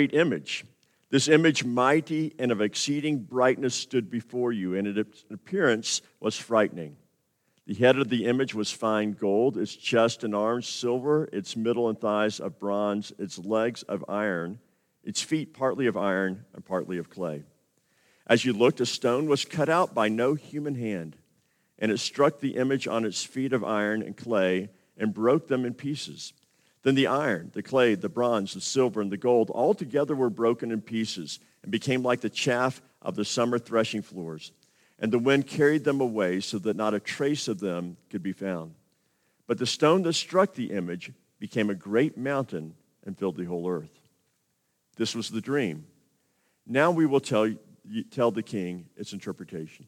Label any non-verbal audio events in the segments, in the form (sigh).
great image. This image, mighty and of exceeding brightness, stood before you, and its appearance was frightening. The head of the image was fine gold, its chest and arms silver, its middle and thighs of bronze, its legs of iron, its feet partly of iron and partly of clay. As you looked, a stone was cut out by no human hand, and it struck the image on its feet of iron and clay and broke them in pieces. Then the iron, the clay, the bronze, the silver, and the gold all together were broken in pieces and became like the chaff of the summer threshing floors. And the wind carried them away so that not a trace of them could be found. But the stone that struck the image became a great mountain and filled the whole earth. This was the dream. Now we will tell, tell the king its interpretation.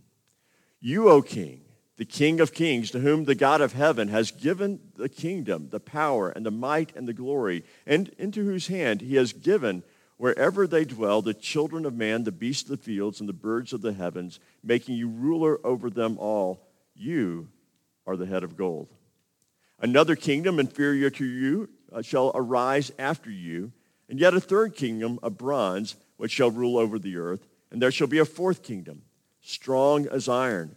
You, O king, the King of kings, to whom the God of heaven has given the kingdom, the power, and the might, and the glory, and into whose hand he has given wherever they dwell the children of man, the beasts of the fields, and the birds of the heavens, making you ruler over them all. You are the head of gold. Another kingdom inferior to you uh, shall arise after you, and yet a third kingdom of bronze, which shall rule over the earth. And there shall be a fourth kingdom, strong as iron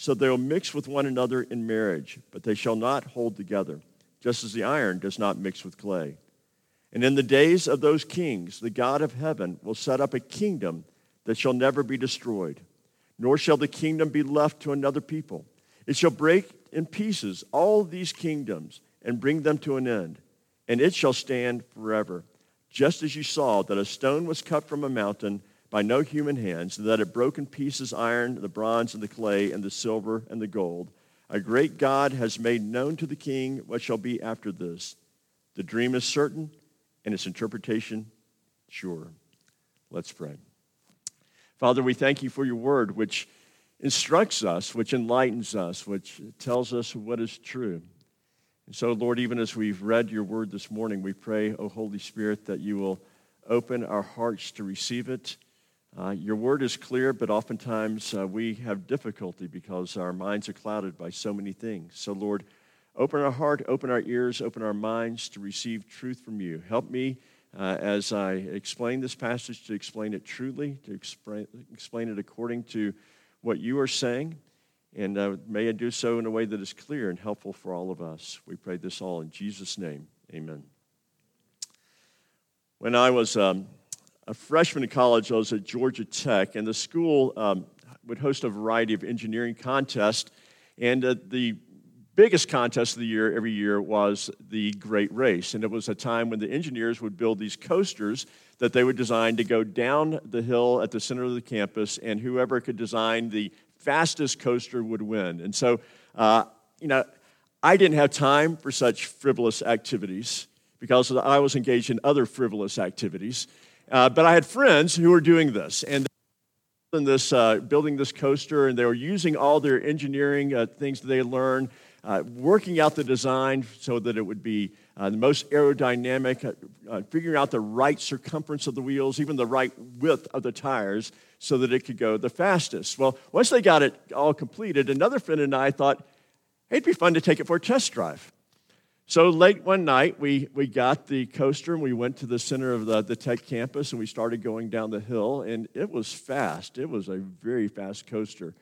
so they will mix with one another in marriage, but they shall not hold together, just as the iron does not mix with clay. And in the days of those kings, the God of heaven will set up a kingdom that shall never be destroyed, nor shall the kingdom be left to another people. It shall break in pieces all these kingdoms and bring them to an end, and it shall stand forever. Just as you saw that a stone was cut from a mountain by no human hands, that it broke in pieces iron, the bronze, and the clay, and the silver, and the gold. A great God has made known to the king what shall be after this. The dream is certain, and its interpretation sure. Let's pray. Father, we thank you for your word, which instructs us, which enlightens us, which tells us what is true. And so, Lord, even as we've read your word this morning, we pray, O Holy Spirit, that you will open our hearts to receive it uh, your word is clear, but oftentimes uh, we have difficulty because our minds are clouded by so many things. So, Lord, open our heart, open our ears, open our minds to receive truth from you. Help me uh, as I explain this passage to explain it truly, to explain, explain it according to what you are saying. And uh, may I do so in a way that is clear and helpful for all of us. We pray this all in Jesus' name. Amen. When I was um, a freshman in college, I was at Georgia Tech, and the school um, would host a variety of engineering contests. And uh, the biggest contest of the year every year was the Great Race. And it was a time when the engineers would build these coasters that they would design to go down the hill at the center of the campus, and whoever could design the fastest coaster would win. And so, uh, you know, I didn't have time for such frivolous activities because I was engaged in other frivolous activities. Uh, but I had friends who were doing this, and in this uh, building this coaster, and they were using all their engineering uh, things that they learned, uh, working out the design so that it would be uh, the most aerodynamic, uh, figuring out the right circumference of the wheels, even the right width of the tires, so that it could go the fastest. Well, once they got it all completed, another friend and I thought, hey, it'd be fun to take it for a test drive. So late one night, we, we got the coaster and we went to the center of the, the tech campus and we started going down the hill, and it was fast. It was a very fast coaster.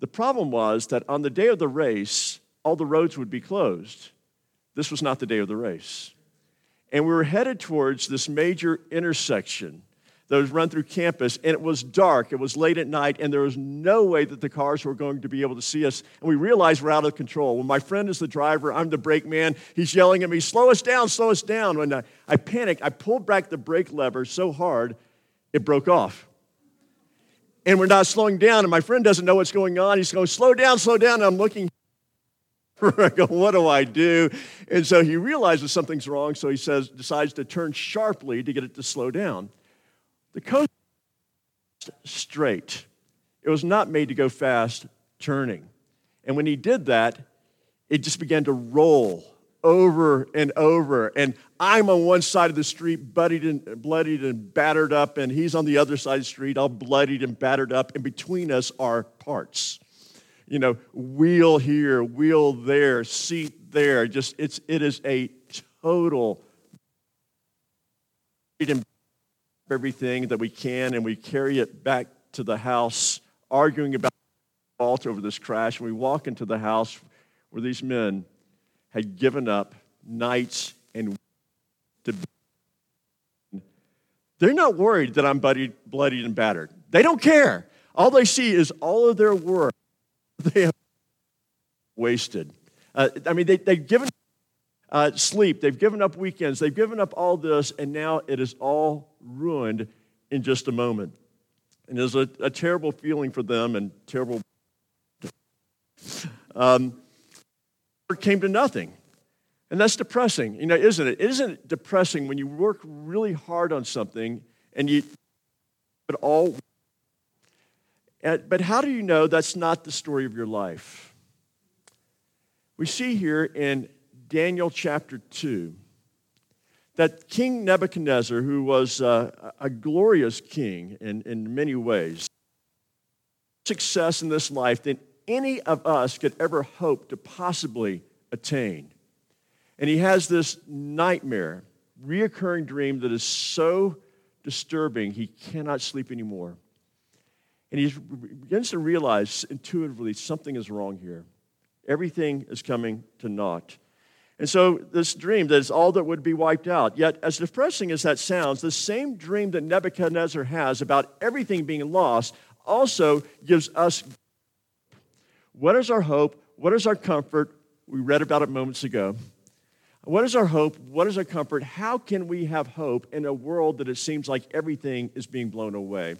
The problem was that on the day of the race, all the roads would be closed. This was not the day of the race. And we were headed towards this major intersection that was run through campus, and it was dark. It was late at night, and there was no way that the cars were going to be able to see us. And we realized we're out of control. When my friend is the driver, I'm the brake man. He's yelling at me, "Slow us down! Slow us down!" When I, I panicked, I pulled back the brake lever so hard it broke off. And we're not slowing down, and my friend doesn't know what's going on. He's going, "Slow down, slow down!" And I'm looking. (laughs) I go, what do I do? And so he realizes something's wrong, so he says, decides to turn sharply to get it to slow down. The coast straight. It was not made to go fast turning. And when he did that, it just began to roll over and over. And I'm on one side of the street, bloodied and, bloodied and battered up, and he's on the other side of the street, all bloodied and battered up. And between us are parts. You know, wheel here, wheel there, seat there. Just it's it is a total everything that we can, and we carry it back to the house, arguing about fault over this crash. And we walk into the house where these men had given up nights and to they're not worried that I'm bloodied, bloodied and battered. They don't care. All they see is all of their work they have wasted. Uh, I mean, they, they've given uh, sleep, they've given up weekends, they've given up all this, and now it is all ruined in just a moment. And it's a, a terrible feeling for them and terrible. Um, it came to nothing. And that's depressing, you know, isn't it? Isn't it depressing when you work really hard on something and you it all but how do you know that's not the story of your life? We see here in Daniel chapter 2 that King Nebuchadnezzar, who was uh, a glorious king in, in many ways, success in this life than any of us could ever hope to possibly attain. And he has this nightmare, reoccurring dream that is so disturbing he cannot sleep anymore. And he begins to realize intuitively something is wrong here. Everything is coming to naught. And so, this dream that is all that would be wiped out. Yet, as depressing as that sounds, the same dream that Nebuchadnezzar has about everything being lost also gives us what is our hope? What is our comfort? We read about it moments ago. What is our hope? What is our comfort? How can we have hope in a world that it seems like everything is being blown away?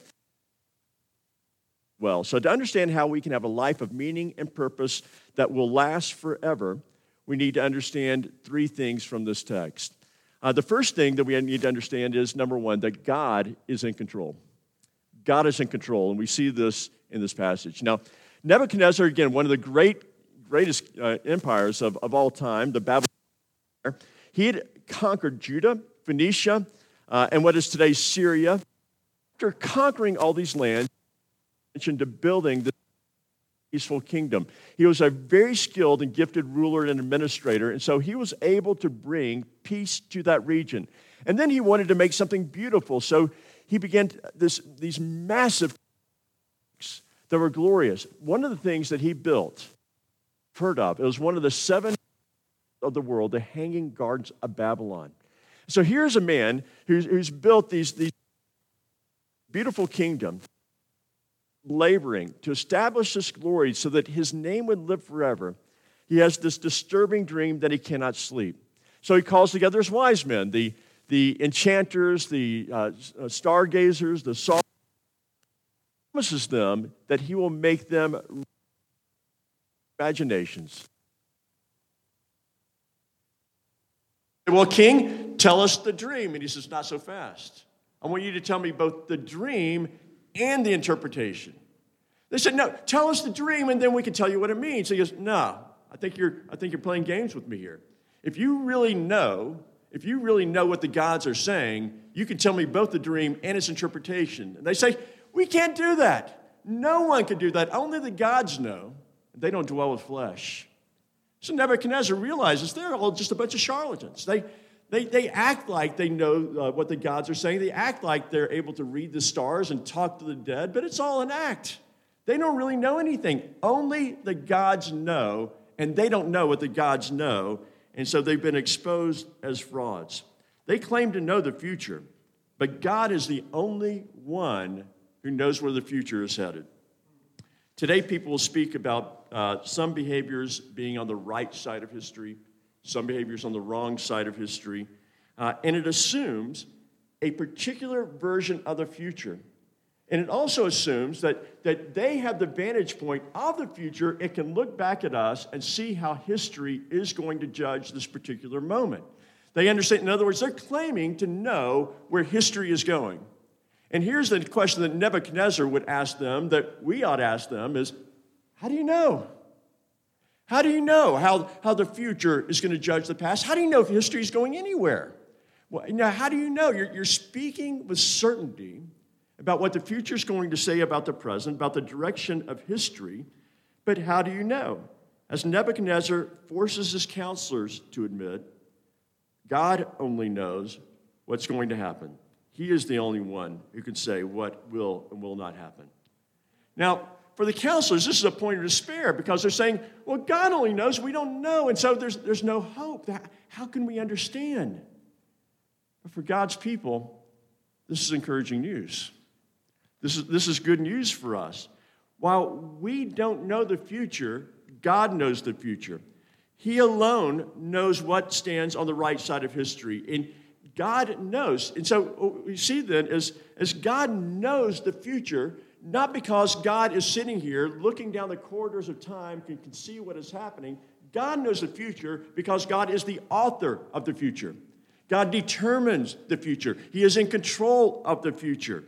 Well, so to understand how we can have a life of meaning and purpose that will last forever, we need to understand three things from this text. Uh, the first thing that we need to understand is number one, that God is in control. God is in control, and we see this in this passage. Now, Nebuchadnezzar, again, one of the great, greatest uh, empires of, of all time, the Babylonian Empire, he had conquered Judah, Phoenicia, uh, and what is today Syria. After conquering all these lands, mentioned to building the peaceful kingdom. He was a very skilled and gifted ruler and administrator, and so he was able to bring peace to that region. And then he wanted to make something beautiful, so he began this, these massive (laughs) that were glorious. One of the things that he built, heard of, it was one of the seven (laughs) of the world, the Hanging Gardens of Babylon. So here's a man who's, who's built these, these (laughs) beautiful kingdoms laboring to establish this glory so that his name would live forever, he has this disturbing dream that he cannot sleep. So he calls together his wise men, the, the enchanters, the uh, uh stargazers, the saw promises them that he will make them imaginations. Well, King, tell us the dream. And he says, Not so fast. I want you to tell me both the dream and the interpretation. They said, No, tell us the dream and then we can tell you what it means. He goes, No, I think you're, I think you're playing games with me here. If you really know, if you really know what the gods are saying, you can tell me both the dream and its interpretation. And they say, We can't do that. No one can do that. Only the gods know. They don't dwell with flesh. So Nebuchadnezzar realizes they're all just a bunch of charlatans. They, they, they act like they know uh, what the gods are saying. They act like they're able to read the stars and talk to the dead, but it's all an act. They don't really know anything. Only the gods know, and they don't know what the gods know, and so they've been exposed as frauds. They claim to know the future, but God is the only one who knows where the future is headed. Today, people will speak about uh, some behaviors being on the right side of history some behaviors on the wrong side of history. Uh, and it assumes a particular version of the future. And it also assumes that, that they have the vantage point of the future and can look back at us and see how history is going to judge this particular moment. They understand, in other words, they're claiming to know where history is going. And here's the question that Nebuchadnezzar would ask them, that we ought to ask them is how do you know? How do you know how, how the future is going to judge the past? How do you know if history is going anywhere? Well, now, how do you know? You're, you're speaking with certainty about what the future is going to say about the present, about the direction of history, but how do you know? As Nebuchadnezzar forces his counselors to admit, God only knows what's going to happen. He is the only one who can say what will and will not happen. Now, for the counselors, this is a point of despair because they're saying, well, God only knows, we don't know. And so there's, there's no hope. That, How can we understand? But for God's people, this is encouraging news. This is, this is good news for us. While we don't know the future, God knows the future. He alone knows what stands on the right side of history. And God knows. And so oh, what we see then is as God knows the future, not because God is sitting here looking down the corridors of time and can see what is happening. God knows the future because God is the author of the future. God determines the future. He is in control of the future.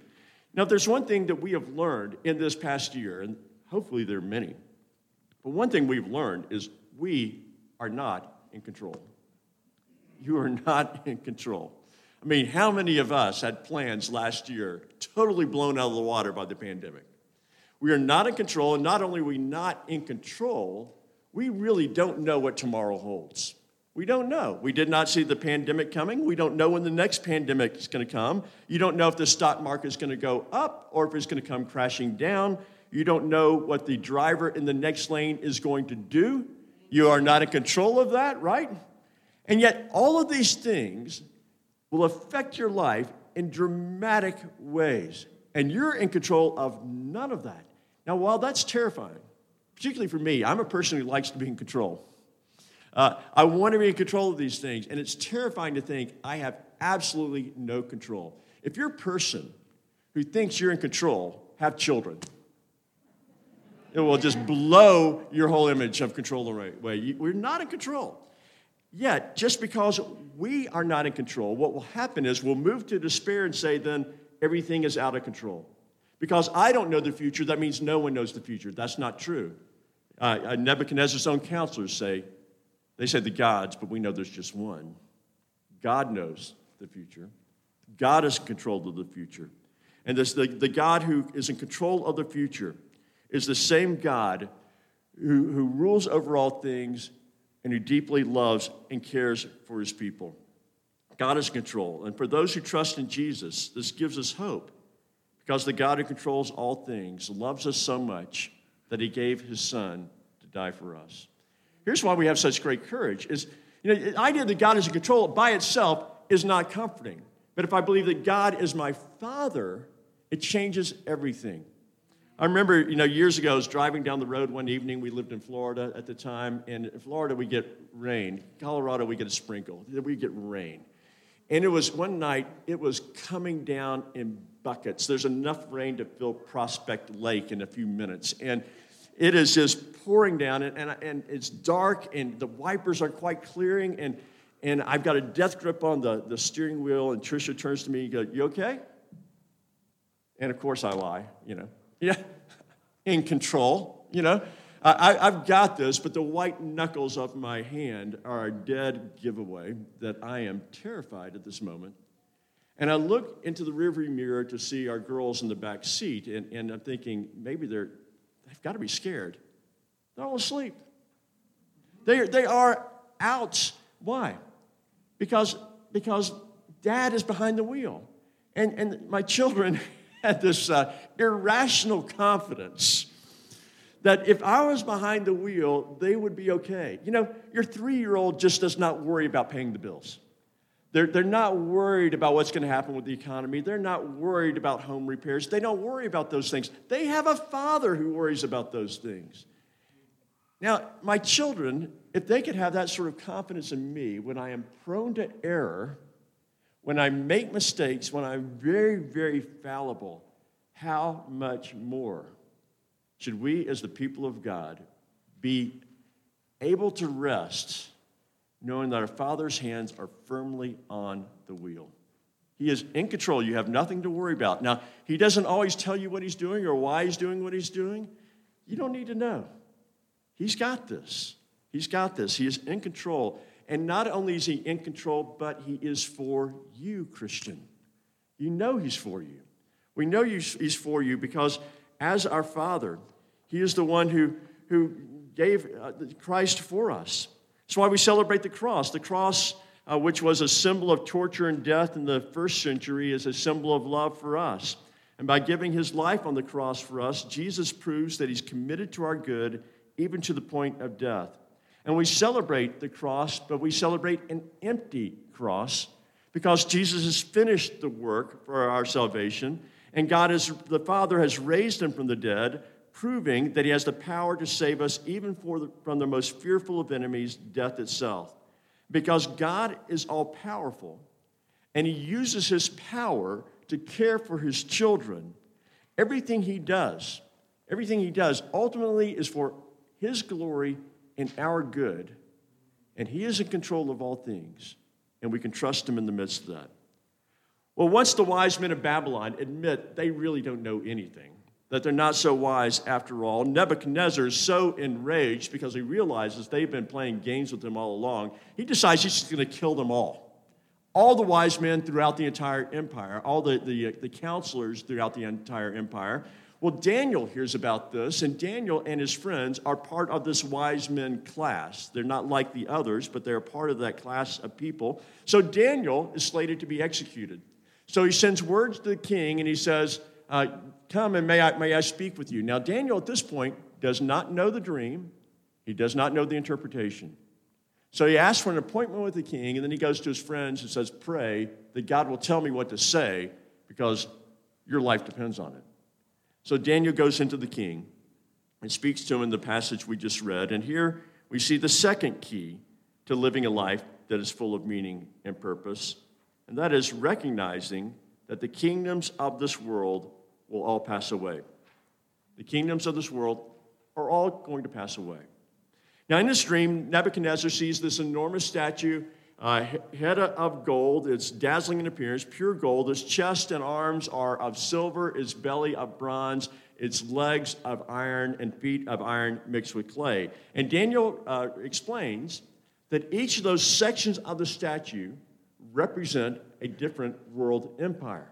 Now, there's one thing that we have learned in this past year, and hopefully there are many, but one thing we've learned is we are not in control. You are not in control. I mean, how many of us had plans last year totally blown out of the water by the pandemic? We are not in control, and not only are we not in control, we really don't know what tomorrow holds. We don't know. We did not see the pandemic coming. We don't know when the next pandemic is going to come. You don't know if the stock market is going to go up or if it's going to come crashing down. You don't know what the driver in the next lane is going to do. You are not in control of that, right? And yet, all of these things will affect your life in dramatic ways. And you're in control of none of that. Now, while that's terrifying, particularly for me, I'm a person who likes to be in control. Uh, I want to be in control of these things, and it's terrifying to think I have absolutely no control. If you're a person who thinks you're in control, have children. It will just blow your whole image of control away. We're not in control. Yet, just because we are not in control, what will happen is we'll move to despair and say, then everything is out of control. Because I don't know the future, that means no one knows the future. That's not true. Uh, uh Nebuchadnezzar's own counselors say, they say the gods, but we know there's just one. God knows the future. God is in control of the future. And this, the, the God who is in control of the future is the same God who, who rules over all things and who deeply loves and cares for his people. God is in control. And for those who trust in Jesus, this gives us hope because the God who controls all things loves us so much that he gave his son to die for us. Here's why we have such great courage is you know, the idea that God is in control by itself is not comforting. But if I believe that God is my father, it changes everything. I remember, you know, years ago, I was driving down the road one evening. We lived in Florida at the time, and in Florida we get rain. Colorado we get a sprinkle. We get rain, and it was one night. It was coming down in buckets. There's enough rain to fill Prospect Lake in a few minutes, and it is just pouring down, and, and, and it's dark, and the wipers aren't quite clearing, and and I've got a death grip on the, the steering wheel, and Trisha turns to me and goes, You okay? And of course I lie, you know. Yeah, in control, you know. I, I've got this, but the white knuckles of my hand are a dead giveaway that I am terrified at this moment. And I look into the rearview mirror to see our girls in the back seat, and, and I'm thinking maybe they're, they've got to be scared. They're all asleep. They, they are out. Why? Because, because dad is behind the wheel. And, and my children (laughs) had this uh, irrational confidence that if I was behind the wheel, they would be okay. You know, your three year old just does not worry about paying the bills. They're, they're not worried about what's going to happen with the economy. They're not worried about home repairs. They don't worry about those things. They have a father who worries about those things. Now, my children, if they could have that sort of confidence in me when I am prone to error, when I make mistakes, when I'm very, very fallible, how much more should we, as the people of God, be able to rest knowing that our Father's hands are firmly on the wheel? He is in control. You have nothing to worry about. Now, He doesn't always tell you what He's doing or why He's doing what He's doing. You don't need to know. He's got this. He's got this. He is in control. And not only is He in control, but He is for you, Christian. You know He's for you. We know He's for you because as our Father, He is the one who, who gave uh, Christ for us. That's why we celebrate the cross. The cross uh, which was a symbol of torture and death in the first century, is a symbol of love for us. And by giving his life on the cross for us, Jesus proves that he's committed to our good, even to the point of death. And we celebrate the cross, but we celebrate an empty cross because Jesus has finished the work for our salvation, and God is, the Father has raised him from the dead, proving that he has the power to save us even the, from the most fearful of enemies, death itself because God is all powerful and He uses His power to care for His children. Everything He does, everything He does ultimately is for His glory and our good. And He is in control of all things, and we can trust Him in the midst of that. Well, once the wise men of Babylon admit they really don't know anything, that they're not so wise after all. Nebuchadnezzar is so enraged because he realizes they've been playing games with him all along. He decides he's just going to kill them all. All the wise men throughout the entire empire, all the, the, uh, the counselors throughout the entire empire. Well, Daniel hears about this, and Daniel and his friends are part of this wise men class. They're not like the others, but they're part of that class of people. So Daniel is slated to be executed. So he sends words to the king, and he says, uh, Come and may I, may I speak with you. Now, Daniel at this point does not know the dream, he does not know the interpretation. So he asks for an appointment with the king, and then he goes to his friends and says, Pray that God will tell me what to say because your life depends on it. So Daniel goes into the king and speaks to him in the passage we just read. And here we see the second key to living a life that is full of meaning and purpose, and that is recognizing that the kingdoms of this world will all pass away. The kingdoms of this world are all going to pass away. Now, in this dream, Nebuchadnezzar sees this enormous statue, uh, head of gold. It's dazzling in appearance, pure gold. Its chest and arms are of silver, its belly of bronze, its legs of iron, and feet of iron mixed with clay. And Daniel uh, explains that each of those sections of the statue represent a different world empire.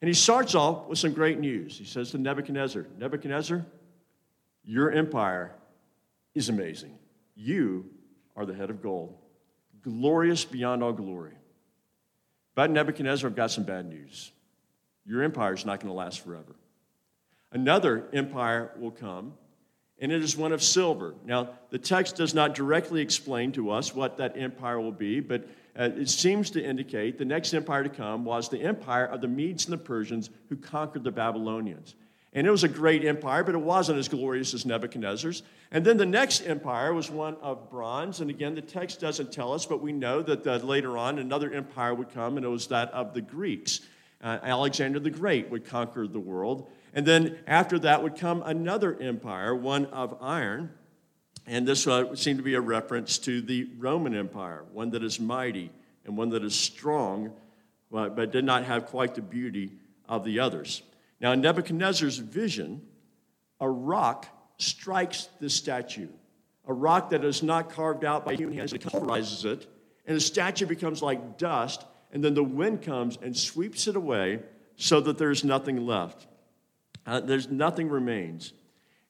And he starts off with some great news. He says to Nebuchadnezzar, Nebuchadnezzar, your empire is amazing. You are the head of gold, glorious beyond all glory. But Nebuchadnezzar, I've got some bad news. Your empire is not going to last forever. Another empire will come, and it is one of silver. Now, the text does not directly explain to us what that empire will be, but uh, it seems to indicate the next empire to come was the empire of the Medes and the Persians who conquered the Babylonians. And it was a great empire, but it wasn't as glorious as Nebuchadnezzar's. And then the next empire was one of bronze. And again, the text doesn't tell us, but we know that uh, later on another empire would come, and it was that of the Greeks. Uh, Alexander the Great would conquer the world. And then after that would come another empire, one of iron. And this uh, would seem to be a reference to the Roman Empire, one that is mighty and one that is strong, but, but did not have quite the beauty of the others. Now, in Nebuchadnezzar's vision, a rock strikes the statue, a rock that is not carved out by human hands, it pulverizes it, and the statue becomes like dust, and then the wind comes and sweeps it away so that there's nothing left. Uh, there's nothing remains.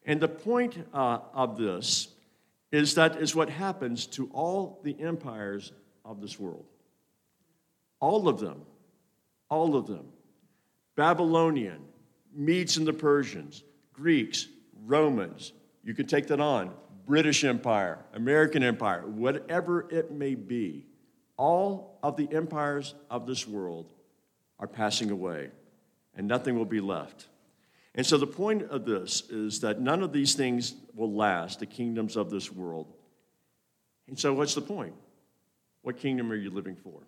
And the point uh, of this is that is what happens to all the empires of this world. All of them, all of them. Babylonian, Medes and the Persians, Greeks, Romans, you can take that on, British Empire, American Empire, whatever it may be, all of the empires of this world are passing away, and nothing will be left. And so the point of this is that none of these things will last, the kingdoms of this world. And so, what's the point? What kingdom are you living for?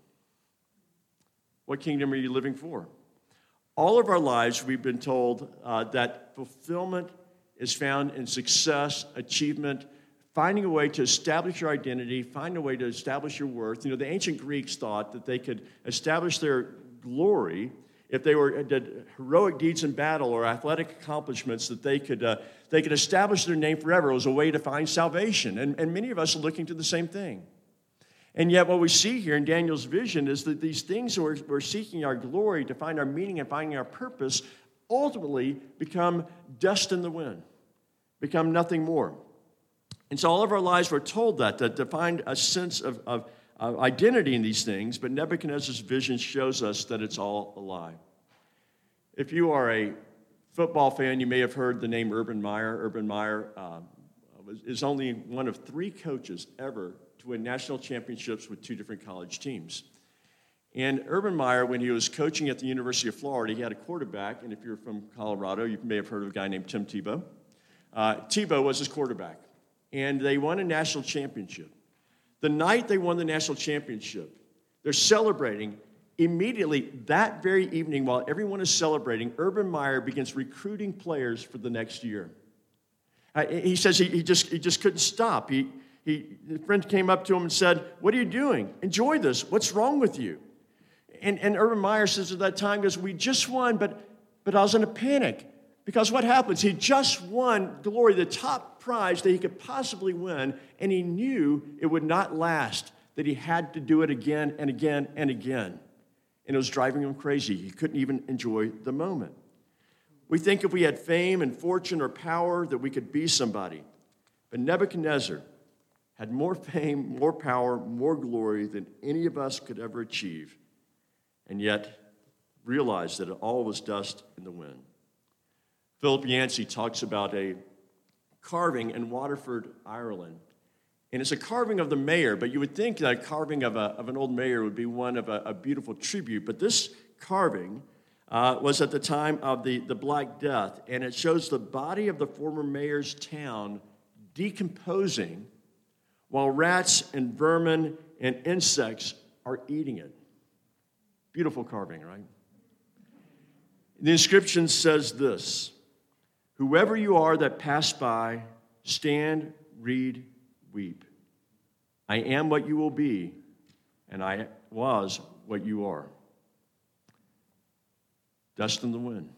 What kingdom are you living for? All of our lives, we've been told uh, that fulfillment is found in success, achievement, finding a way to establish your identity, finding a way to establish your worth. You know, the ancient Greeks thought that they could establish their glory if they were did heroic deeds in battle or athletic accomplishments that they could, uh, they could establish their name forever. It was a way to find salvation. And, and many of us are looking to the same thing. And yet, what we see here in Daniel's vision is that these things we're, we're seeking our glory to find our meaning and finding our purpose ultimately become dust in the wind, become nothing more. And so, all of our lives, we're told that, that to find a sense of, of uh, identity in these things, but Nebuchadnezzar's vision shows us that it's all a lie. If you are a football fan, you may have heard the name Urban Meyer. Urban Meyer uh, is only one of three coaches ever win national championships with two different college teams. And Urban Meyer, when he was coaching at the University of Florida, he had a quarterback, and if you're from Colorado, you may have heard of a guy named Tim Tebow. Uh, Tebow was his quarterback, and they won a national championship. The night they won the national championship, they're celebrating. Immediately, that very evening, while everyone is celebrating, Urban Meyer begins recruiting players for the next year. Uh, he says he, he, just, he just couldn't stop. He, he, friend came up to him and said, What are you doing? Enjoy this. What's wrong with you? And, and Urban Meyer says at that time, goes, We just won, but, but I was in a panic. Because what happens? He just won glory, the top prize that he could possibly win, and he knew it would not last, that he had to do it again and again and again. And it was driving him crazy. He couldn't even enjoy the moment. We think if we had fame and fortune or power that we could be somebody. But Nebuchadnezzar had more fame, more power, more glory than any of us could ever achieve, and yet realized that it all was dust in the wind. Philip Yancey talks about a carving in Waterford, Ireland. And it's a carving of the mayor, but you would think that a carving of, a, of an old mayor would be one of a, a beautiful tribute. But this carving uh, was at the time of the, the Black Death, and it shows the body of the former mayor's town decomposing while rats and vermin and insects are eating it. Beautiful carving, right? The inscription says this Whoever you are that pass by, stand, read, weep. I am what you will be, and I was what you are. Dust in the wind.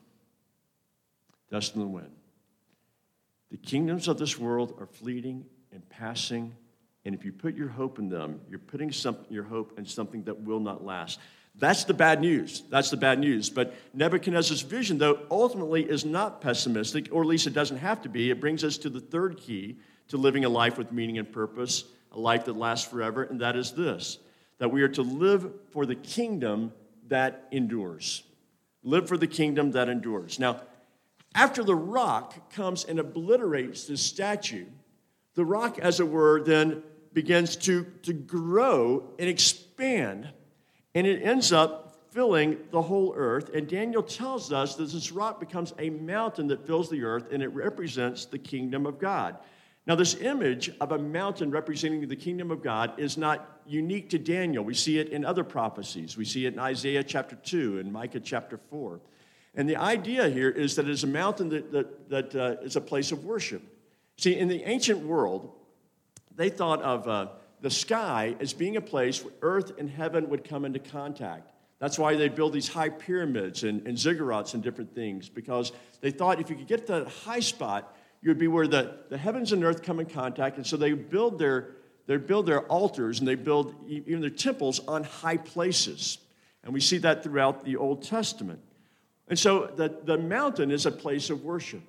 Dust in the wind. The kingdoms of this world are fleeting and passing, and if you put your hope in them, you're putting some, your hope in something that will not last. That's the bad news. That's the bad news. But Nebuchadnezzar's vision, though, ultimately is not pessimistic, or at least it doesn't have to be. It brings us to the third key to living a life with meaning and purpose, a life that lasts forever, and that is this that we are to live for the kingdom that endures. Live for the kingdom that endures. Now, after the rock comes and obliterates this statue, the rock, as it were, then begins to, to grow and expand and it ends up filling the whole earth. And Daniel tells us that this rock becomes a mountain that fills the earth, and it represents the kingdom of God. Now, this image of a mountain representing the kingdom of God is not unique to Daniel. We see it in other prophecies. We see it in Isaiah chapter 2 and Micah chapter 4. And the idea here is that it is a mountain that, that, that uh, is a place of worship. See, in the ancient world, they thought of uh, the sky as being a place where earth and heaven would come into contact. That's why they build these high pyramids and, and ziggurats and different things, because they thought if you could get to that high spot, you would be where the, the heavens and earth come in contact. And so they build their, they build their altars and they build even their temples on high places. And we see that throughout the Old Testament. And so the, the mountain is a place of worship.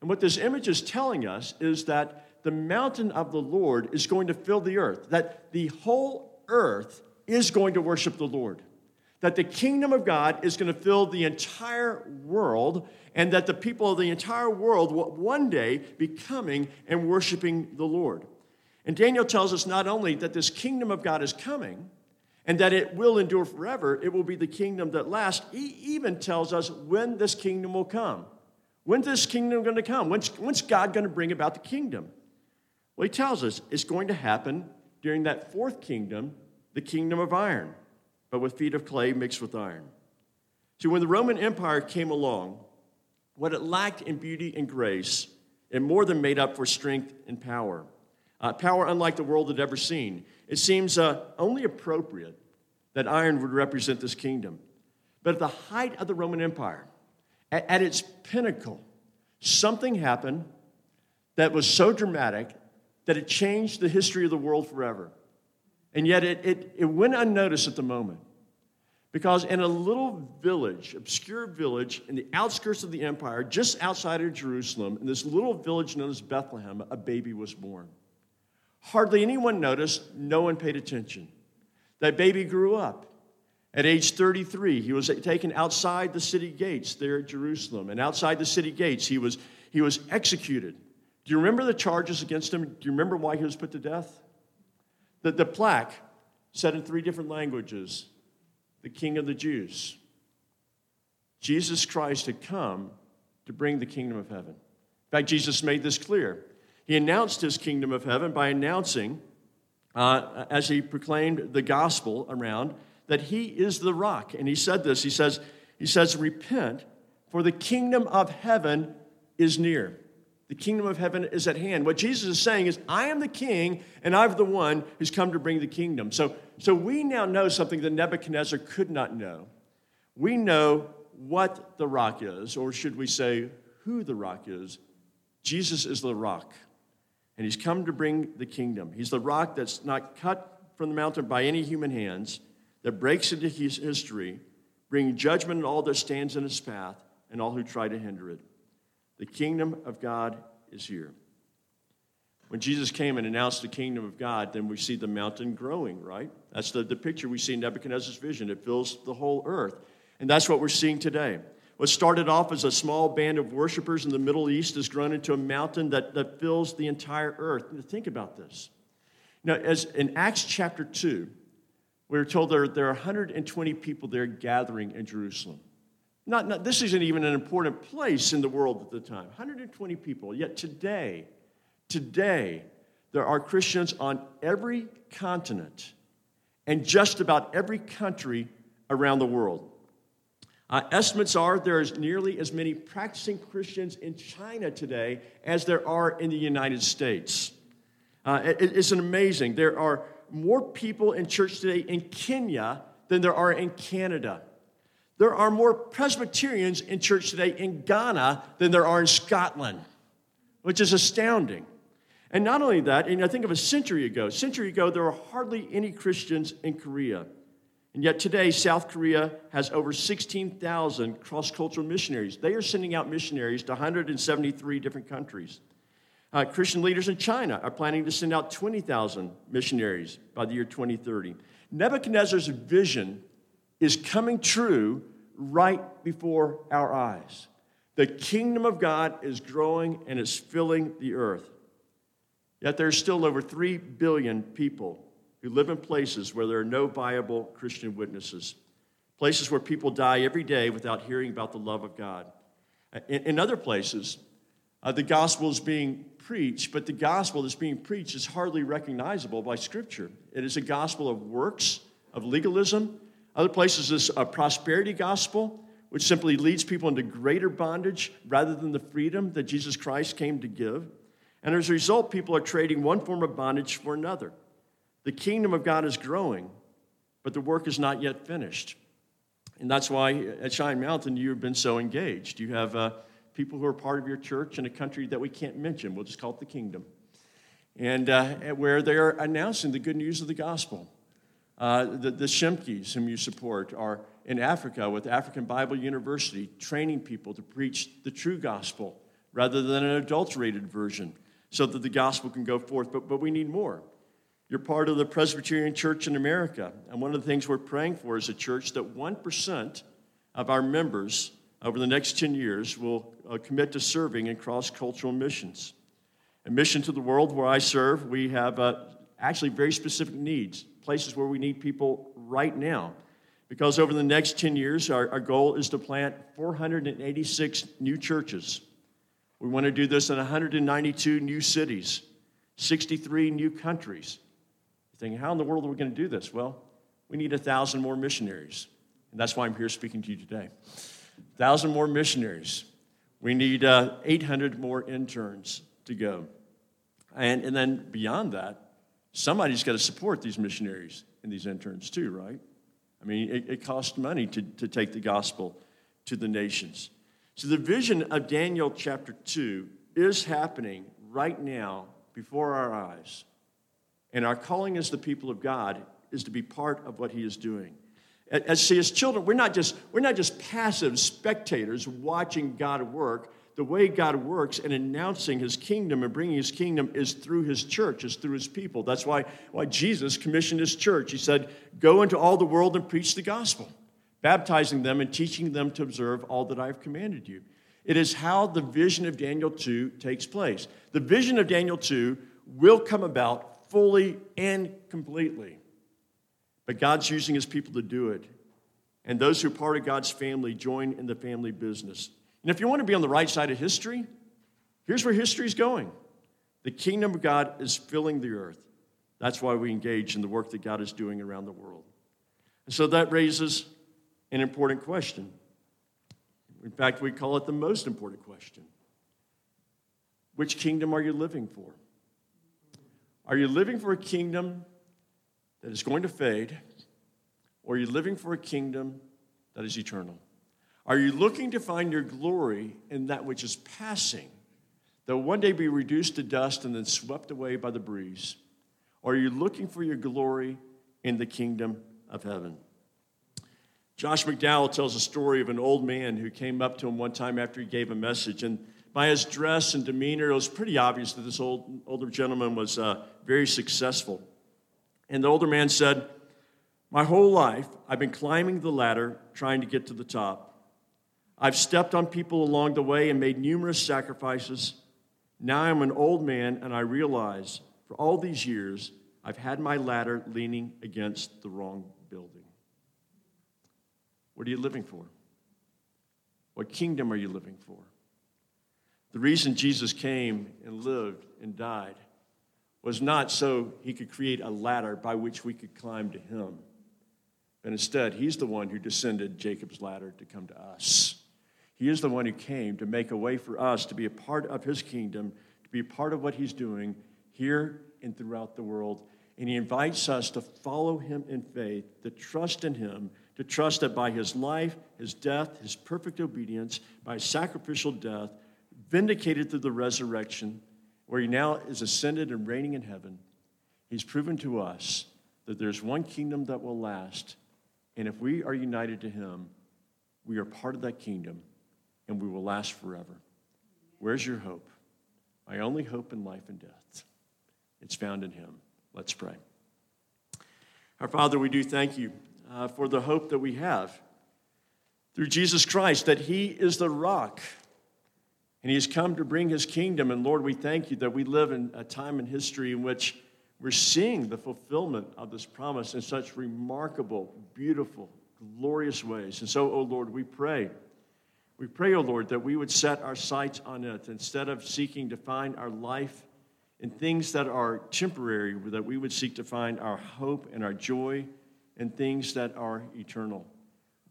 And what this image is telling us is that the mountain of the Lord is going to fill the earth, that the whole earth is going to worship the Lord, that the kingdom of God is going to fill the entire world, and that the people of the entire world will one day be coming and worshiping the Lord. And Daniel tells us not only that this kingdom of God is coming, and that it will endure forever, it will be the kingdom that lasts. He even tells us when this kingdom will come. When's this kingdom going to come? When's, when's God going to bring about the kingdom? Well, he tells us it's going to happen during that fourth kingdom, the kingdom of iron, but with feet of clay mixed with iron. See, when the Roman Empire came along, what it lacked in beauty and grace, it more than made up for strength and power. Uh, power unlike the world had ever seen. It seems uh, only appropriate that iron would represent this kingdom. But at the height of the Roman Empire, at, at its pinnacle, something happened that was so dramatic that it changed the history of the world forever. And yet it, it, it went unnoticed at the moment. Because in a little village, obscure village in the outskirts of the empire, just outside of Jerusalem, in this little village known as Bethlehem, a baby was born. Hardly anyone noticed, no one paid attention. That baby grew up. At age 33, he was taken outside the city gates there at Jerusalem. And outside the city gates, he was, he was executed. Do you remember the charges against him? Do you remember why he was put to death? The, the plaque said in three different languages the King of the Jews. Jesus Christ had come to bring the kingdom of heaven. In fact, Jesus made this clear. He announced his kingdom of heaven by announcing, uh, as he proclaimed the gospel around, that he is the rock. And he said this. He says, he says, repent, for the kingdom of heaven is near. The kingdom of heaven is at hand. What Jesus is saying is, I am the king, and I'm the one who's come to bring the kingdom. So, so we now know something that Nebuchadnezzar could not know. We know what the rock is, or should we say, who the rock is. Jesus is the rock, and he's come to bring the kingdom. He's the rock that's not cut from the mountain by any human hands, that breaks into his history, bringing judgment on all that stands in his path and all who try to hinder it. The kingdom of God is here. When Jesus came and announced the kingdom of God, then we see the mountain growing, right? That's the, the picture we see in Nebuchadnezzar's vision. It fills the whole earth. And that's what we're seeing today. What started off as a small band of worshipers in the Middle East has grown into a mountain that, that fills the entire earth. Now, think about this. Now, as in Acts chapter 2, we are told there, there are 120 people there gathering in Jerusalem. Not, not, this isn't even an important place in the world at the time 120 people. Yet today, today, there are Christians on every continent and just about every country around the world. Uh, estimates are there is nearly as many practicing Christians in China today as there are in the United States. Uh, it, it's amazing. There are more people in church today in Kenya than there are in Canada. There are more Presbyterians in church today in Ghana than there are in Scotland, which is astounding. And not only that, and I think of a century ago, a century ago, there were hardly any Christians in Korea. And yet today, South Korea has over 16,000 cross cultural missionaries. They are sending out missionaries to 173 different countries. Uh, Christian leaders in China are planning to send out 20,000 missionaries by the year 2030. Nebuchadnezzar's vision is coming true right before our eyes. The kingdom of God is growing and is filling the earth. Yet there's still over 3 billion people who live in places where there are no viable Christian witnesses, places where people die every day without hearing about the love of God. In, in other places, uh, the gospel is being preached, but the gospel that's being preached is hardly recognizable by Scripture. It is a gospel of works, of legalism, other places, this prosperity gospel, which simply leads people into greater bondage rather than the freedom that Jesus Christ came to give. And as a result, people are trading one form of bondage for another. The kingdom of God is growing, but the work is not yet finished. And that's why at Cheyenne Mountain you've been so engaged. You have uh, people who are part of your church in a country that we can't mention. We'll just call it the kingdom. And uh, where they are announcing the good news of the gospel. Uh, the, the Shimkes, whom you support, are in Africa with African Bible University, training people to preach the true gospel rather than an adulterated version so that the gospel can go forth. But, but we need more. You're part of the Presbyterian Church in America. And one of the things we're praying for as a church that 1% of our members over the next 10 years will uh, commit to serving in cross cultural missions. A mission to the world where I serve, we have uh, actually very specific needs places where we need people right now. Because over the next 10 years, our, our goal is to plant 486 new churches. We want to do this in 192 new cities, 63 new countries. You're thinking, how in the world are we going to do this? Well, we need a thousand more missionaries. And that's why I'm here speaking to you today. A thousand more missionaries. We need uh, 800 more interns to go. And, and then beyond that, somebody's got to support these missionaries and these interns too, right? I mean, it, it cost money to, to take the gospel to the nations. So the vision of Daniel chapter 2 is happening right now before our eyes. And our calling as the people of God is to be part of what he is doing. As, see, as children, we're not just, we're not just passive spectators watching God work. The way God works and announcing his kingdom and bringing his kingdom is through his church, is through his people. That's why, why Jesus commissioned his church. He said, Go into all the world and preach the gospel, baptizing them and teaching them to observe all that I have commanded you. It is how the vision of Daniel 2 takes place. The vision of Daniel 2 will come about fully and completely but God's using his people to do it. And those who are part of God's family join in the family business. And if you want to be on the right side of history, here's where history is going. The kingdom of God is filling the earth. That's why we engage in the work that God is doing around the world. And so that raises an important question. In fact, we call it the most important question. Which kingdom are you living for? Are you living for a kingdom that is going to fade, or are you living for a kingdom that is eternal? Are you looking to find your glory in that which is passing, that will one day be reduced to dust and then swept away by the breeze? Or are you looking for your glory in the kingdom of heaven? Josh McDowell tells a story of an old man who came up to him one time after he gave a message. And by his dress and demeanor, it was pretty obvious that this old, older gentleman was uh, very successful. And the older man said, My whole life, I've been climbing the ladder trying to get to the top. I've stepped on people along the way and made numerous sacrifices. Now I'm an old man, and I realize for all these years, I've had my ladder leaning against the wrong building. What are you living for? What kingdom are you living for? The reason Jesus came and lived and died was not so he could create a ladder by which we could climb to him. And instead, he's the one who descended Jacob's ladder to come to us. He is the one who came to make a way for us to be a part of his kingdom, to be a part of what he's doing here and throughout the world. And he invites us to follow him in faith, to trust in him, to trust that by his life, his death, his perfect obedience, by sacrificial death, vindicated through the resurrection, where he now is ascended and reigning in heaven, he's proven to us that there's one kingdom that will last. And if we are united to him, we are part of that kingdom and we will last forever. Where's your hope? My only hope in life and death. It's found in him. Let's pray. Our Father, we do thank you uh, for the hope that we have through Jesus Christ, that he is the rock and he has come to bring his kingdom. And Lord, we thank you that we live in a time in history in which we're seeing the fulfillment of this promise in such remarkable, beautiful, glorious ways. And so, oh Lord, we pray. We pray, oh Lord, that we would set our sights on it instead of seeking to find our life in things that are temporary, that we would seek to find our hope and our joy in things that are eternal.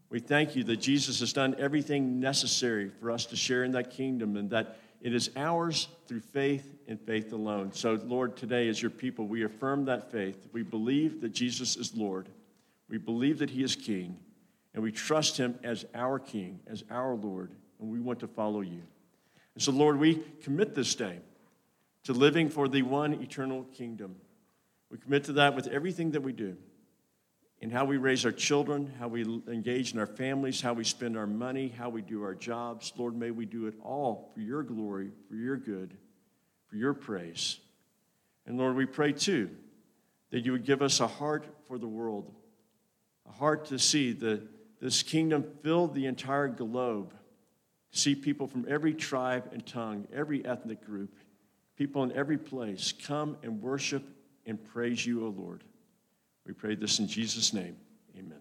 We thank you that Jesus has done everything necessary for us to share in that kingdom and that it is ours through faith and faith alone. So, Lord, today, as your people, we affirm that faith. We believe that Jesus is Lord. We believe that he is King. And we trust him as our King, as our Lord. And we want to follow you. And so, Lord, we commit this day to living for the one eternal kingdom. We commit to that with everything that we do in how we raise our children, how we engage in our families, how we spend our money, how we do our jobs. Lord, may we do it all for your glory, for your good, for your praise. And Lord, we pray too that you would give us a heart for the world, a heart to see that this kingdom filled the entire globe, see people from every tribe and tongue, every ethnic group, people in every place come and worship and praise you, O Lord. We pray this in Jesus' name. Amen.